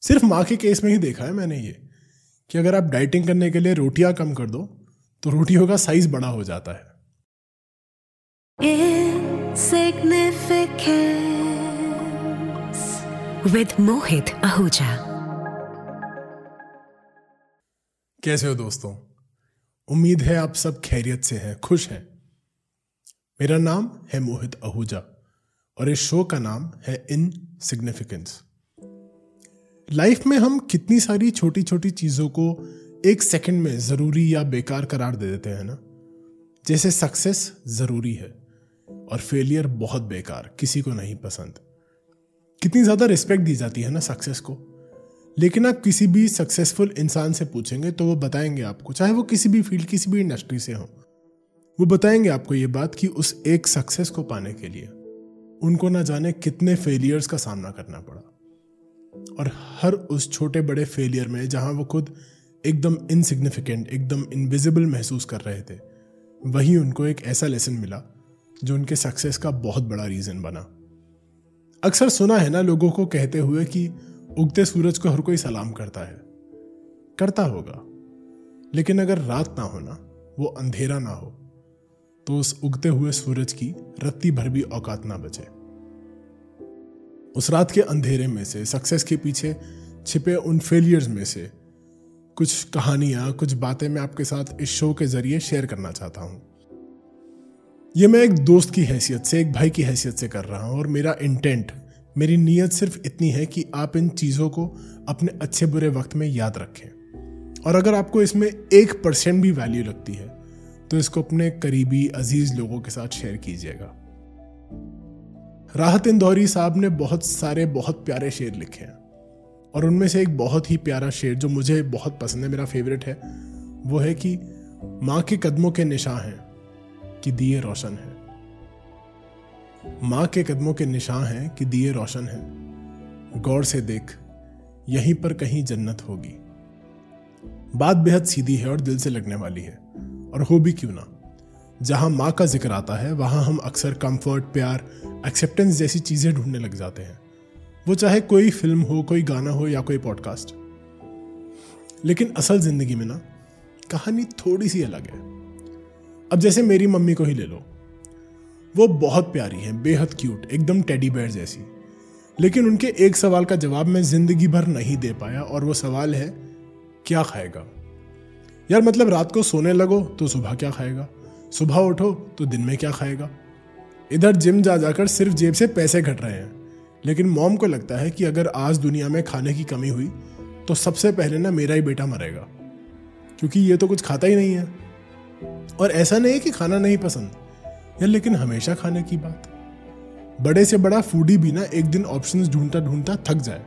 सिर्फ़ माँ के केस में ही देखा है मैंने ये कि अगर आप डाइटिंग करने के लिए रोटियाँ कम कर दो तो रोटियों का साइज़ बड़ा हो जाता है। With Mohit Ahuja. कैसे हो दोस्तों? उम्मीद है आप सब खैरियत से हैं खुश हैं। मेरा नाम है मोहित आहूजा और इस शो का नाम है इन सिग्निफिकेंस लाइफ में हम कितनी सारी छोटी छोटी चीज़ों को एक सेकंड में ज़रूरी या बेकार करार दे देते हैं ना? जैसे सक्सेस ज़रूरी है और फेलियर बहुत बेकार, किसी को नहीं पसंद। कितनी ज़्यादा रिस्पेक्ट दी जाती है ना सक्सेस को? लेकिन आप किसी भी सक्सेसफुल इंसान से पूछेंगे तो वो बताएँगे आपको, चाहे वो किसी भी फ़ील्ड, किसी भी इंडस्ट्री से हो। वो बताएँगे आपको ये बात कि उस एक सक्सेस को पाने के लिए उनको ना जाने कितने फेलियर्स का सामना करना पड़ा। और हर उस छोटे बड़े फेलियर में जहाँ वो खुद एकदम इनसिग्निफिकेंट एकदम इनविजिबल महसूस कर रहे थे, वहीं उनको एक ऐसा लेसन मिला, जो उनके सक्सेस का बहुत बड़ा रीजन बना। अक्सर सुना है ना लोगों को कहते हुए कि उगते सूरज को हर कोई सलाम करता है। करता होगा। लेकिन अगर रात ना हो ना, वो अंधेरा ना हो तो उस उगते हुए सूरज की रत्ती भर भी औकात ना बचे। उस रात के अंधेरे में से सक्सेस के पीछे छिपे उन फेलियर्स में से कुछ कहानियाँ, कुछ बातें मैं आपके साथ इस शो के ज़रिए शेयर करना चाहता हूँ। ये मैं एक दोस्त की हैसियत से, एक भाई की हैसियत से कर रहा हूँ और मेरा इंटेंट मेरी नीयत सिर्फ़ इतनी है कि आप इन चीज़ों को अपने अच्छे बुरे वक्त में याद रखें। और अगर आपको इसमें एक परसेंट भी वैल्यू लगती है तो इसको अपने करीबी, अज़ीज़ लोगों के साथ शेयर कीजिएगा। राहत इंदौरी साहब ने बहुत सारे, बहुत प्यारे शेर लिखे हैं। और उनमें से एक बहुत ही प्यारा शेर जो मुझे बहुत पसंद है, मेरा फेवरेट है, वो है कि माँ के कदमों के निशान हैं कि दिए रोशन है। माँ के कदमों के निशान हैं कि दिए रोशन है। गौर से देख, यहीं पर कहीं जन्नत होगी। बात बेहद सीधी है और दिल से लगने वाली है, और हो भी क्यों ना। जहाँ माँ का ज़िक्र आता है, वहाँ हम अक्सर कंफर्ट प्यार एक्सेप्टेंस जैसी चीज़ें ढूँढने लग जाते हैं। वो चाहे कोई फ़िल्म हो, कोई गाना हो या कोई पॉडकास्ट लेकिन असल ज़िंदगी में ना, कहानी थोड़ी सी अलग है। अब जैसे मेरी मम्मी को ही ले लो। वो बहुत प्यारी है, बेहद क्यूट एकदम टेडी बेयर जैसी। लेकिन उनके एक सवाल का जवाब मैं ज़िंदगी भर नहीं दे पाया और वो सवाल है, क्या खाएगा? यार मतलब रात को सोने लगो तो सुबह क्या खाएगा? सुबह उठो तो दिन में क्या खाएगा? इधर जिम जा जाकर सिर्फ़ जेब से पैसे घट रहे हैं। लेकिन मॉम को लगता है कि अगर आज दुनिया में खाने की कमी हुई तो सबसे पहले ना मेरा ही बेटा मरेगा। क्योंकि ये तो कुछ खाता ही नहीं है। और ऐसा नहीं है कि खाना नहीं पसंद यार लेकिन हमेशा खाने की बात। बड़े से बड़ा फूडी भी ना एक दिन ऑप्शंस ढूंढता ढूंढता थक जाए।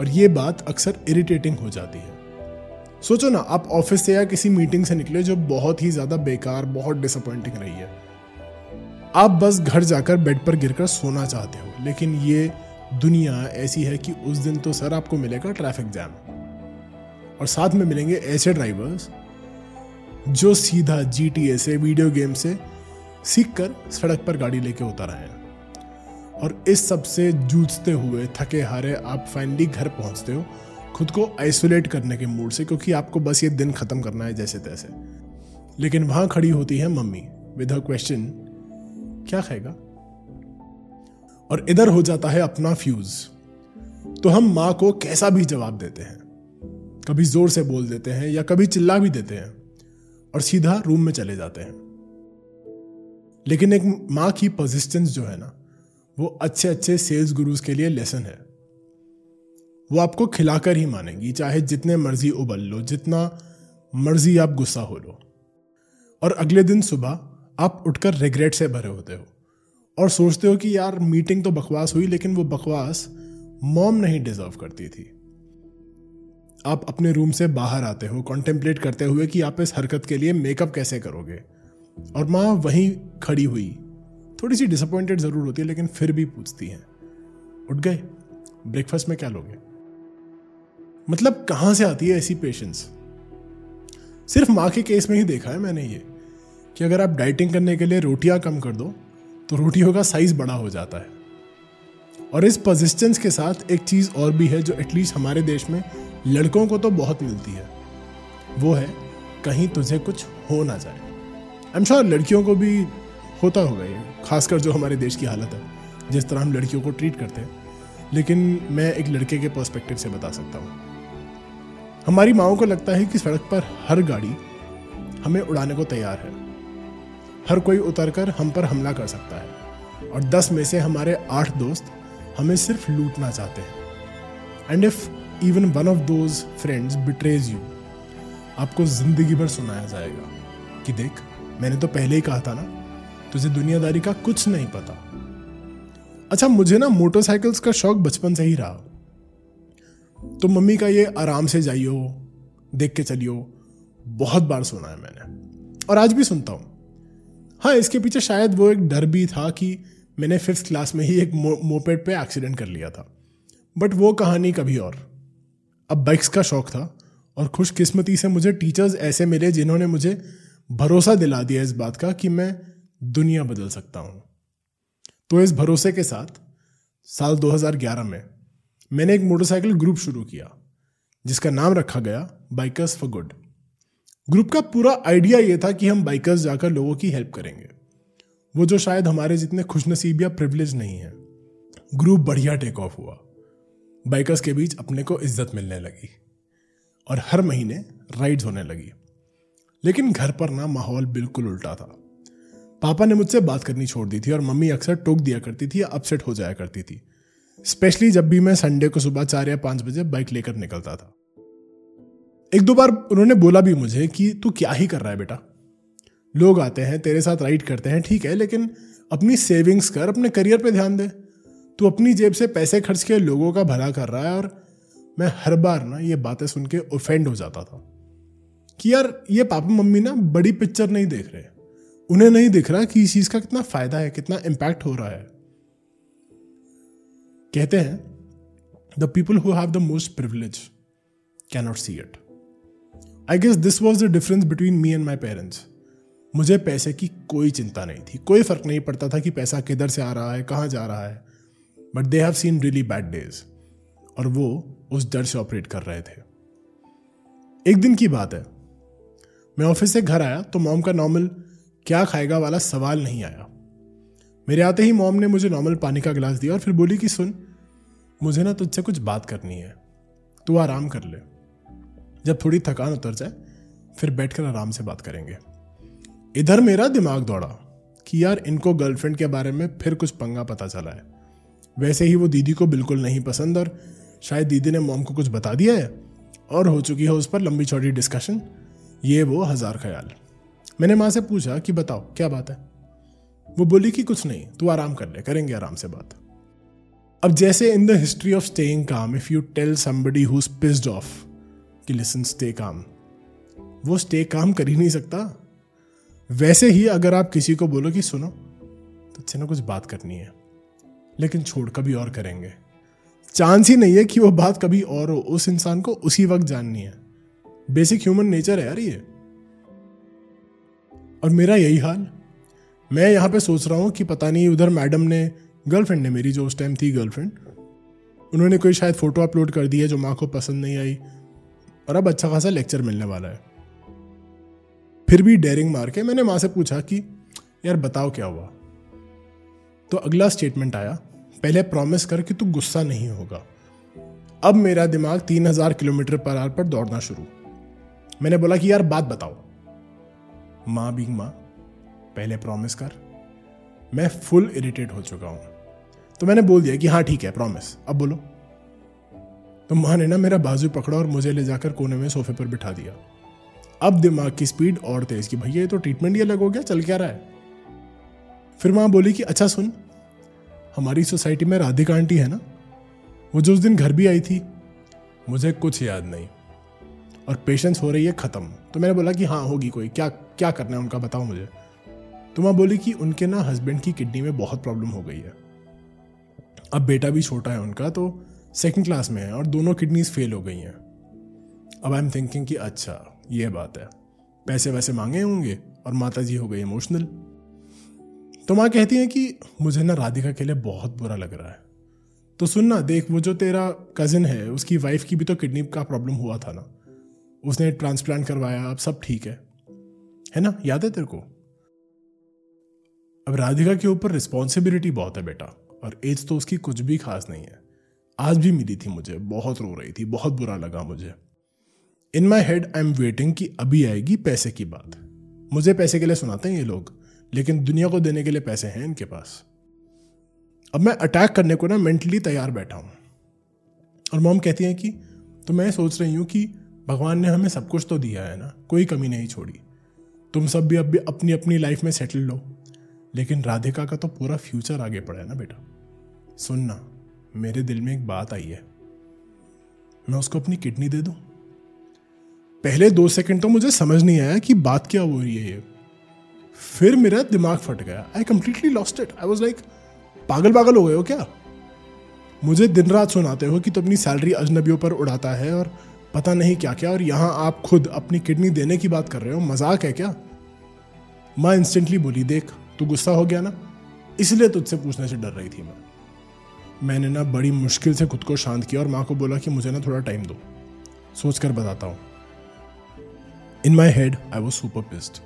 और ये बात अक्सर इरिटेटिंग हो जाती है। सोचो ना, आप ऑफ़िस से या किसी मीटिंग से निकले जो बहुत ही ज़्यादा बेकार, बहुत डिसअपॉइंटिंग रही है। आप बस घर जाकर बेड पर गिरकर सोना चाहते हो, लेकिन ये दुनिया ऐसी है कि उस दिन तो सर आपको मिलेगा ट्रैफ़िक जैम और साथ में मिलेंगे ऐसे ड्राइवर्स जो सीधा जी से वीडियो गेम से सीख कर सड़क पर गाड़ी लेके उतर आए और इस सबसे जूझते हुए, थके हारे आप फाइनली घर पहुँचते हो, खुद को आइसोलेट करने के मूड से, क्योंकि आपको बस ये दिन खत्म करना है जैसे तैसे। लेकिन वहाँ खड़ी होती है मम्मी विद क्वेश्चन क्या खाएगा? और इधर हो जाता है अपना फ्यूज तो हम माँ को कैसा भी जवाब देते हैं। कभी ज़ोर से बोल देते हैं या कभी चिल्ला भी देते हैं और सीधा रूम में चले जाते हैं। लेकिन एक माँ की परसिस्टेंस जो है ना, वो अच्छे अच्छे सेल्स गुरुज के लिए लेसन है। वो आपको खिलाकर ही मानेगी, चाहे जितने मर्ज़ी उबल लो, जितना मर्ज़ी आप गुस्सा हो लो। और अगले दिन सुबह आप उठकर रिग्रेट से भरे होते हो। और सोचते हो कि यार मीटिंग तो बकवास हुई, लेकिन वो बकवास मॉम नहीं डिजर्व करती थी। आप अपने रूम से बाहर आते हो कॉन्टेम्पलेट करते हुए कि आप इस हरकत के लिए मेकअप कैसे करोगे। और माँ वहीं खड़ी हुई, थोड़ी सी डिसअपॉइंटेड ज़रूर होती है, लेकिन फिर भी पूछती है, उठ गए? ब्रेकफास्ट में क्या लोगे? मतलब कहाँ से आती है ऐसी पेशेंस सिर्फ़ माँ के केस में ही देखा है मैंने ये। कि अगर आप डाइटिंग करने के लिए रोटियाँ कम कर दो तो रोटियों का साइज़ बड़ा हो जाता है। और इस परसिस्टेंस के साथ एक चीज़ और भी है जो एटलीस्ट हमारे देश में लड़कों को तो बहुत मिलती है। वो है, कहीं तुझे कुछ हो ना जाए। आई एम श्योर लड़कियों को भी होता होगा ये, खासकर जो हमारे देश की हालत है, जिस तरह हम लड़कियों को ट्रीट करते हैं। लेकिन मैं एक लड़के के पर्सपेक्टिव से बता सकता हूँ। हमारी माओ को लगता है कि सड़क पर हर गाड़ी हमें उड़ाने को तैयार है। हर कोई उतरकर हम पर हमला कर सकता है। और दस में से हमारे आठ दोस्त हमें सिर्फ़ लूटना चाहते हैं। And if even one of those friends betrays you आपको ज़िंदगी भर सुनाया जाएगा कि देख, मैंने तो पहले ही कहा था ना, तुझे दुनियादारी का कुछ नहीं पता। अच्छा मुझे ना मोटरसाइकिल्स का शौक बचपन से ही रहा। तो मम्मी का ये आराम से जाइयो, देख के चलियो, बहुत बार सुना है मैंने। और आज भी सुनता हूँ। हाँ इसके पीछे शायद वो एक डर भी था कि मैंने फिफ्थ क्लास में ही एक मो, मोपेड पे एक्सीडेंट कर लिया था। बट वो कहानी कभी और। अब बाइक्स का शौक था और खुशकिस्मती से मुझे टीचर्स ऐसे मिले जिन्होंने मुझे भरोसा दिला दिया इस बात का कि मैं दुनिया बदल सकता हूँ। तो इस भरोसे के साथ साल 2011 में मैंने एक मोटरसाइकिल ग्रुप शुरू किया जिसका नाम रखा गया बाइकर्स फॉर गुड ग्रुप का पूरा आइडिया ये था कि हम बाइकर्स जाकर लोगों की हेल्प करेंगे। वो जो शायद हमारे जितने खुशनसीब या प्रिविलेज नहीं है, ग्रुप बढ़िया टेक ऑफ़ हुआ। बाइकर्स के बीच अपने को इज़्ज़त मिलने लगी और हर महीने राइड्स होने लगी। लेकिन घर पर ना माहौल बिल्कुल उल्टा था। पापा ने मुझसे बात करनी छोड़ दी थी और मम्मी अक्सर टोक दिया करती थी या अपसेट हो जाया करती थी स्पेशली जब भी मैं संडे को सुबह चार या पाँच बजे बाइक लेकर निकलता था। एक दो बार उन्होंने बोला भी मुझे कि तू क्या ही कर रहा है बेटा? लोग आते हैं, तेरे साथ राइड करते हैं, ठीक है, लेकिन अपनी सेविंग्स कर, अपने करियर पे ध्यान दे। तू अपनी जेब से पैसे खर्च के लोगों का भला कर रहा है और मैं हर बार ना ये बातें सुन के ऑफेंड हो जाता था कि यार, ये पापा मम्मी ना बड़ी पिक्चर नहीं देख रहे। उन्हें नहीं दिख रहा कि इस चीज़ का कितना फ़ायदा है, कितना इम्पैक्ट हो रहा है। कहते हैं the people who have the most privilege cannot see it I guess this was the difference between me and my parents मुझे पैसे की कोई चिंता नहीं थी। कोई फ़र्क नहीं पड़ता था कि पैसा किधर से आ रहा है, कहाँ जा रहा है। But they have seen really bad days और वो उस डर से ऑपरेट कर रहे थे। एक दिन की बात है। मैं ऑफ़िस से घर आया तो मॉम का नॉर्मल क्या खाएगा वाला सवाल नहीं आया। मेरे आते ही मॉम ने मुझे नॉर्मल पानी का गिलास दिया और फिर बोली कि सुन, मुझे ना तुझसे कुछ बात करनी है। तू आराम कर ले। जब थोड़ी थकान उतर जाए, फिर बैठकर आराम से बात करेंगे। इधर मेरा दिमाग दौड़ा कि यार इनको गर्लफ्रेंड के बारे में फिर कुछ पंगा पता चला है। वैसे ही वो दीदी को बिल्कुल नहीं पसंद और शायद दीदी ने मॉम को कुछ बता दिया है और हो चुकी है उस पर लंबी चौड़ी डिस्कशन। ये वो हज़ार ख्याल। मैंने माँ से पूछा कि बताओ, क्या बात है? वो बोली कि कुछ नहीं, तू आराम कर ले, करेंगे आराम से बात। अब जैसे in the history of staying calm, if you tell somebody who pissed off कि लिसन स्टे काम वो स्टे काम कर ही नहीं सकता। वैसे ही अगर आप किसी को बोलो कि सुनो तो अच्छे ना कुछ बात करनी है। लेकिन छोड़, कभी और करेंगे। चांस ही नहीं है कि वो बात कभी और हो। उस इंसान को उसी वक्त जाननी है। बेसिक ह्यूमन नेचर है यार ये। और मेरा यही हाल। मैं यहाँ पे सोच रहा हूँ कि पता नहीं उधर मैडम ने गर्लफ्रेंड ने मेरी, जो उस टाइम थी गर्लफ्रेंड उन्होंने कोई शायद फ़ोटो अपलोड कर दी है जो माँ को पसंद नहीं आई। और अब अच्छा खासा लेक्चर मिलने वाला है। फिर भी डेयरिंग मार के मैंने माँ से पूछा कि, यार, बताओ क्या हुआ? तो अगला स्टेटमेंट आया, पहले प्रॉमिस कर कि तू गुस्सा नहीं होगा। अब मेरा दिमाग तीन हज़ार किलोमीटर पर आर पर दौड़ना शुरू। मैंने बोला कि, यार, बात बताओ। माँ बिंग माँ, पहले प्रॉमिस कर। मैं फुल इरिटेट हो चुका हूँ। तो मैंने बोल दिया कि हाँ ठीक है प्रॉमिस अब बोलो। तो माँ ने ना मेरा बाजू पकड़ा और मुझे ले जाकर कोने में सोफे पर बिठा दिया। अब दिमाग की स्पीड और तेज की, भैया, ये तो ट्रीटमेंट ही अलग हो गया, चल क्या रहा है? फिर माँ बोली कि अच्छा सुन, हमारी सोसाइटी में राधिका आंटी है ना, वो जो उस दिन घर भी आई थी, मुझे कुछ याद नहीं और पेशेंस हो रही है ख़त्म। तो मैंने बोला कि हाँ होगी कोई, क्या क्या करना है उनका, बताओ मुझे। तो माँ बोली कि, उनके ना हस्बैंड की किडनी में बहुत प्रॉब्लम हो गई है। अब बेटा भी छोटा है उनका तो सेकंड क्लास में है और दोनों किडनीज फेल हो गई हैं। अब आई एम थिंकिंग कि अच्छा ये बात है। पैसे वैसे मांगे होंगे और माता जी हो गई इमोशनल तो माँ कहती हैं कि मुझे ना राधिका के लिए बहुत बुरा लग रहा है। तो सुनना देख, वो जो तेरा कजिन है, उसकी वाइफ की भी तो किडनी का प्रॉब्लम हुआ था ना। उसने ट्रांसप्लांट करवाया, अब सब ठीक है। है ना? याद है तेरे को? अब राधिका के ऊपर रिस्पॉन्सिबिलिटी बहुत है बेटा, और एज तो उसकी कुछ भी खास नहीं है। आज भी मिली थी मुझे, बहुत रो रही थी, बहुत बुरा लगा मुझे। In my head I am waiting कि अभी आएगी पैसे की बात। मुझे पैसे के लिए सुनाते हैं ये लोग, लेकिन दुनिया को देने के लिए पैसे हैं इनके पास। अब मैं अटैक करने को ना मेंटली तैयार बैठा हूँ। और मॉम कहती हैं कि तो मैं सोच रही हूँ कि भगवान ने हमें सब कुछ तो दिया है ना, कोई कमी नहीं छोड़ी। तुम सब भी अब भी अपनी अपनी लाइफ में सेटल लो। लेकिन राधिका का तो पूरा फ्यूचर आगे पड़ा है ना बेटा। सुनना। मेरे दिल में एक बात आई है। मैं उसको अपनी किडनी दे दूँ? पहले दो सेकंड तो मुझे समझ नहीं आया कि बात क्या हो रही है ये। फिर मेरा दिमाग फट गया। I completely lost it I was like पागल पागल हो गए हो क्या? मुझे दिन रात सुनाते हो कि तुम अपनी सैलरी अजनबियों पर उड़ाता है और पता नहीं क्या क्या और यहाँ आप खुद अपनी किडनी देने की बात कर रहे हो। मज़ाक है क्या? माँ इंस्टेंटली बोली, देख, तू गुस्सा हो गया ना? इसलिए तुझसे पूछने से डर रही थी मैं। मैंने ना बड़ी मुश्किल से खुद को शांत किया और माँ को बोला कि मुझे ना थोड़ा टाइम दो। सोच कर बताता हूँ। In my head I was super pissed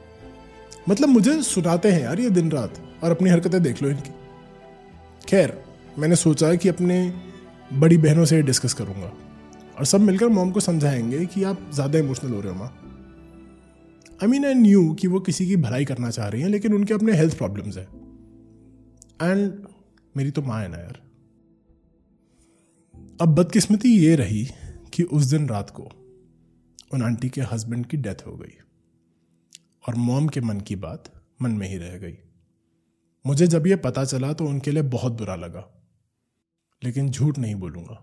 मतलब मुझे सुनाते हैं यार ये दिन रात और अपनी हरकतें देख लो इनकी। खैर, मैंने सोचा कि अपने बड़ी बहनों से डिस्कस करूँगा। और सब मिलकर मॉम को समझाएँगे कि आप ज़्यादा इमोशनल हो रहे हो, माँ। आई मीन आई न्यू कि वो किसी की भलाई करना चाह रही हैं, लेकिन उनके अपने हेल्थ प्रॉब्लम्स हैं। एंड मेरी तो माँ है ना यार। अब बदकिस्मती ये रही कि उस दिन रात को उन आंटी के हस्बैंड की डेथ हो गई और मॉम के मन की बात मन में ही रह गई। मुझे जब यह पता चला तो उनके लिए बहुत बुरा लगा, लेकिन झूठ नहीं बोलूँगा।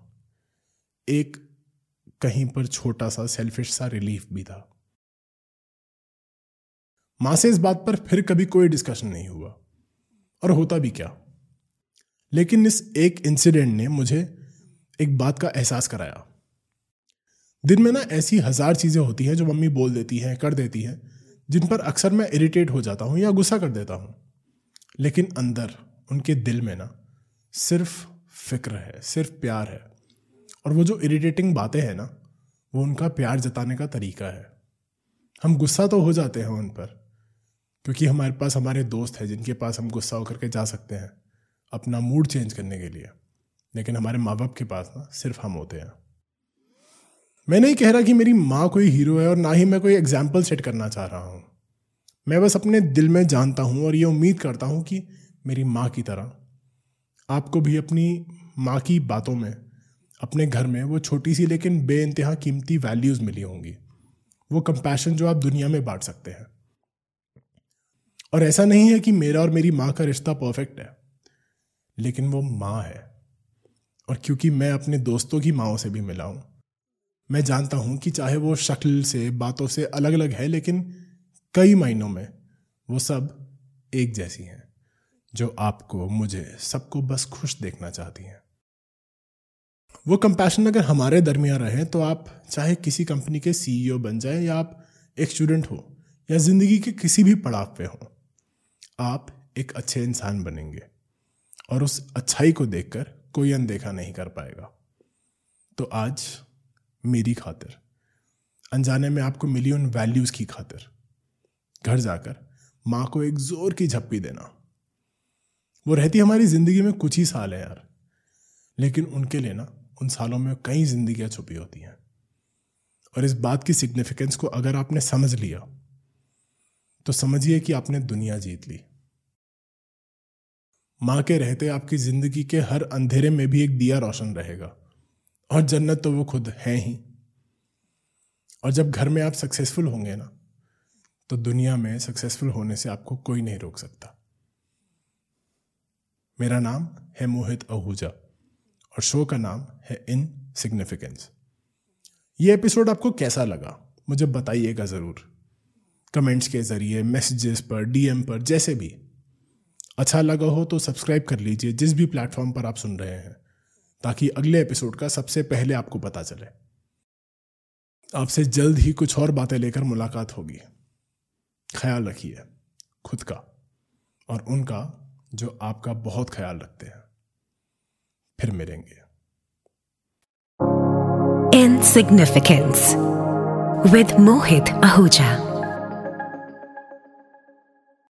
एक कहीं पर छोटा सा सेल्फिश सा रिलीफ भी था। माँ से इस बात पर फिर कभी कोई डिस्कशन नहीं हुआ, और होता भी क्या। लेकिन इस एक इंसिडेंट ने मुझे एक बात का एहसास कराया। दिन में ना ऐसी हज़ार चीज़ें होती हैं जो मम्मी बोल देती हैं, कर देती हैं, जिन पर अक्सर मैं इरिटेट हो जाता हूँ या गुस्सा कर देता हूँ। लेकिन अंदर, उनके दिल में ना सिर्फ़ फ़िक्र है, सिर्फ़ प्यार है। और वो जो इरिटेटिंग बातें हैं ना, वो उनका प्यार जताने का तरीका है। हम गुस्सा तो हो जाते हैं उन पर, क्योंकि हमारे पास हमारे दोस्त हैं जिनके पास हम गुस्सा होकर के जा सकते हैं अपना मूड चेंज करने के लिए। लेकिन हमारे माँ बाप के पास ना सिर्फ़ हम होते हैं। मैं नहीं कह रहा कि मेरी माँ कोई हीरो है और ना ही मैं कोई एग्ज़ाम्पल सेट करना चाह रहा हूँ। मैं बस अपने दिल में जानता हूँ और ये उम्मीद करता हूँ कि मेरी माँ की तरह आपको भी अपनी माँ की बातों में, अपने घर में वो छोटी सी लेकिन बे इंतहा कीमती वैल्यूज़ मिली होंगी। वो कंपैशन जो आप दुनिया में बांट सकते हैं। और ऐसा नहीं है कि मेरा और मेरी माँ का रिश्ता परफेक्ट है, लेकिन वो माँ है। और क्योंकि मैं अपने दोस्तों की माओ से भी मिला हूँ। मैं जानता हूँ कि चाहे वो शक्ल से, बातों से अलग अलग है, लेकिन कई महीनों में वो सब एक जैसी हैं, जो आपको, मुझे, सबको बस खुश देखना चाहती हैं। वो कंपैशन अगर हमारे दरमियान रहे तो आप चाहे किसी कंपनी के सीईओ बन जाए, या आप एक स्टूडेंट हो, या ज़िंदगी के किसी भी पड़ाव पे हो, आप एक अच्छे इंसान बनेंगे। और उस अच्छाई को देखकर कोई अनदेखा नहीं कर पाएगा। तो आज मेरी खातिर, अनजाने में आपको मिली उन वैल्यूज़ की खातिर, घर जाकर माँ को एक ज़ोर की झप्पी देना। वो रहती हमारी ज़िंदगी में कुछ ही साल है यार, लेकिन उनके लिए ना, उन सालों में कई जिंदगियाँ छुपी होती हैं। और इस बात की सिग्निफिकेंस को अगर आपने समझ लिया तो समझिए कि आपने दुनिया जीत ली। माँ के रहते आपकी ज़िंदगी के हर अंधेरे में भी एक दिया रोशन रहेगा। और जन्नत तो वो खुद है ही। और जब घर में आप सक्सेसफुल होंगे ना तो दुनिया में सक्सेसफुल होने से आपको कोई नहीं रोक सकता। मेरा नाम है मोहित आहूजा और शो का नाम है इन सिग्निफिकेंस ये एपिसोड आपको कैसा लगा, मुझे बताइएगा ज़रूर। कमेंट्स के ज़रिए, मैसेजेस पर, डीएम पर, जैसे भी। अच्छा लगा हो तो सब्सक्राइब कर लीजिए, जिस भी प्लेटफॉर्म पर आप सुन रहे हैं, ताकि अगले एपिसोड का सबसे पहले आपको पता चले। आपसे जल्द ही कुछ और बातें लेकर मुलाकात होगी। ख्याल रखिए, खुद का और उनका, जो आपका बहुत ख्याल रखते हैं। फिर मिलेंगे। Insignificance with Mohit Ahuja.